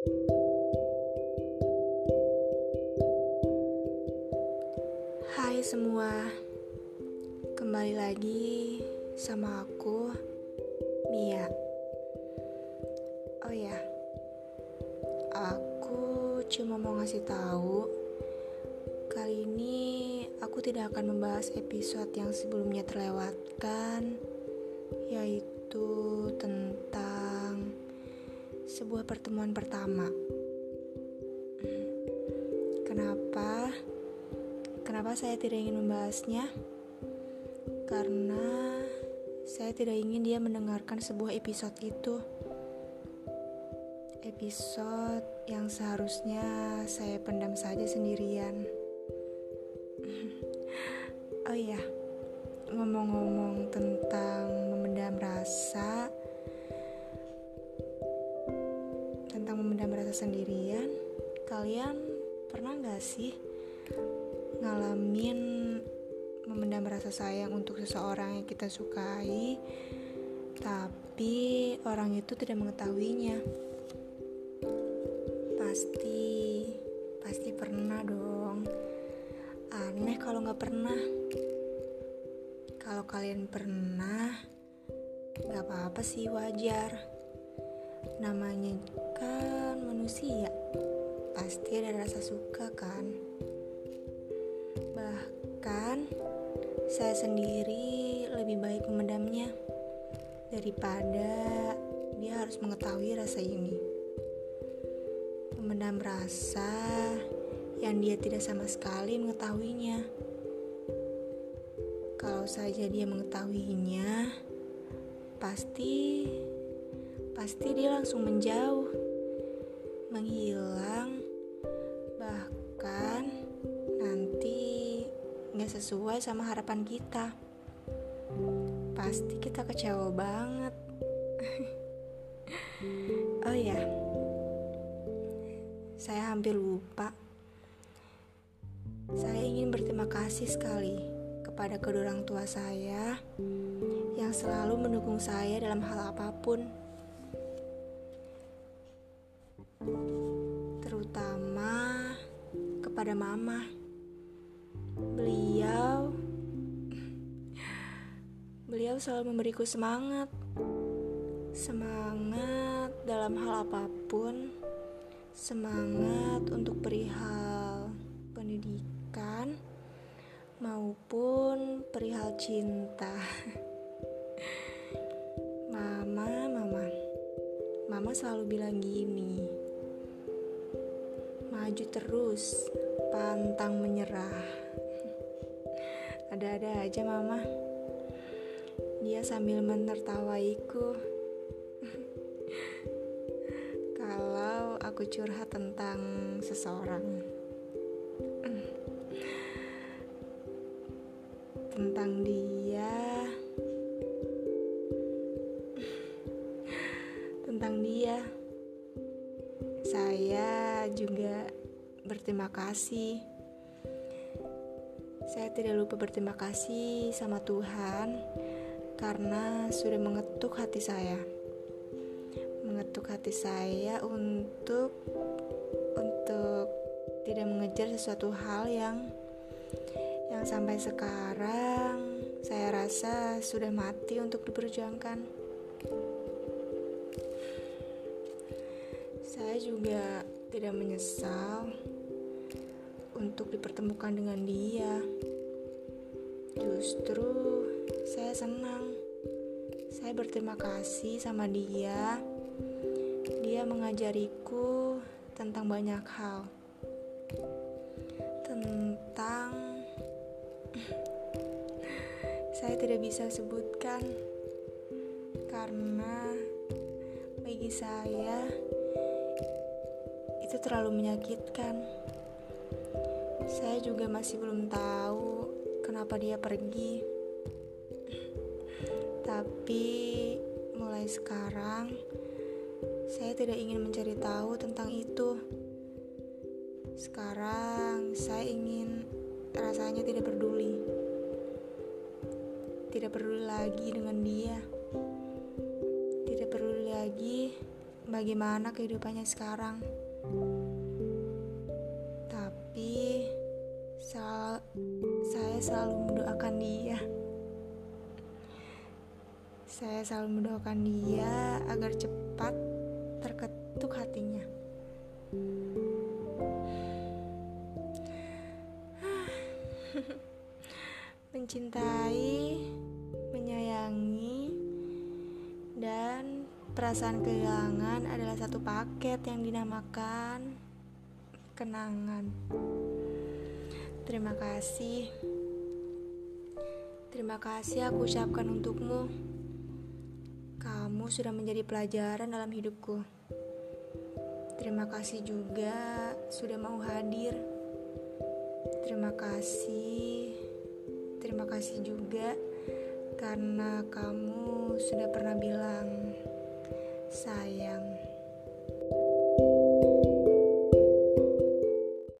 Hai semua, kembali lagi sama aku, Mia. Oh ya, aku cuma mau ngasih tahu kali ini aku tidak akan membahas episode yang sebelumnya terlewatkan, yaitu tentang sebuah pertemuan pertama. Kenapa? Kenapa saya tidak ingin membahasnya? Karena saya tidak ingin dia mendengarkan sebuah episode itu. Episode yang seharusnya saya pendam saja sendirian. Oh iya, ngomong-ngomong tentang memendam rasa, sendirian, kalian pernah gak sih ngalamin memendam rasa sayang untuk seseorang yang kita sukai, tapi orang itu tidak mengetahuinya. Pasti, pasti pernah dong. Aneh kalau nggak pernah. Kalau kalian pernah, nggak apa-apa sih wajar. Namanya kan manusia, pasti ada rasa suka kan. Bahkan saya sendiri lebih baik memendamnya daripada dia harus mengetahui rasa ini. Memendam rasa yang dia tidak sama sekali mengetahuinya. Kalau saja dia mengetahuinya, pasti pasti dia langsung menjauh, menghilang, bahkan nggak sesuai sama harapan kita. Pasti kita kecewa banget. oh ya, saya hampir lupa. Saya ingin berterima kasih sekali kepada kedua orang tua saya yang selalu mendukung saya dalam hal apa pun. Kepada mama. Beliau beliau selalu memberiku semangat. Semangat dalam hal apa pun. Semangat untuk perihal pendidikan maupun perihal cinta. Mama mama. Mama selalu bilang gini maju terus pantang menyerah ada-ada aja mama. Dia sambil menertawaiku. Kalau aku curhat tentang seseorang. tentang dia. tentang dia. Saya juga berterima kasih saya tidak lupa berterima kasih sama Tuhan karena sudah mengetuk hati saya. Mengetuk hati saya untuk untuk tidak mengejar sesuatu hal yang yang sampai sekarang saya rasa sudah mati untuk diperjuangkan. Saya juga tidak menyesal untuk dipertemukan dengan dia. Justru saya senang. Saya berterima kasih sama dia. Dia mengajariku tentang banyak hal. Tentang saya tidak bisa sebutkan karena bagi saya itu terlalu menyakitkan. Saya juga masih belum tahu kenapa dia pergi. Tapi mulai sekarang saya tidak ingin mencari tahu tentang itu. Sekarang saya ingin rasanya tidak peduli. Tidak peduli lagi dengan dia. Tidak peduli lagi bagaimana kehidupannya sekarang. Tapi sel saya selalu mendoakan dia. Saya selalu mendoakan dia agar cepat terketuk hatinya. Mencintai, perasaan kehilangan adalah satu paket yang dinamakan kenangan. Terima kasih. Terima kasih aku ucapkan untukmu. Kamu sudah menjadi pelajaran dalam hidupku. Terima kasih juga sudah mau hadir. Terima kasih. Terima kasih juga karena kamu sudah pernah bilang Sayang.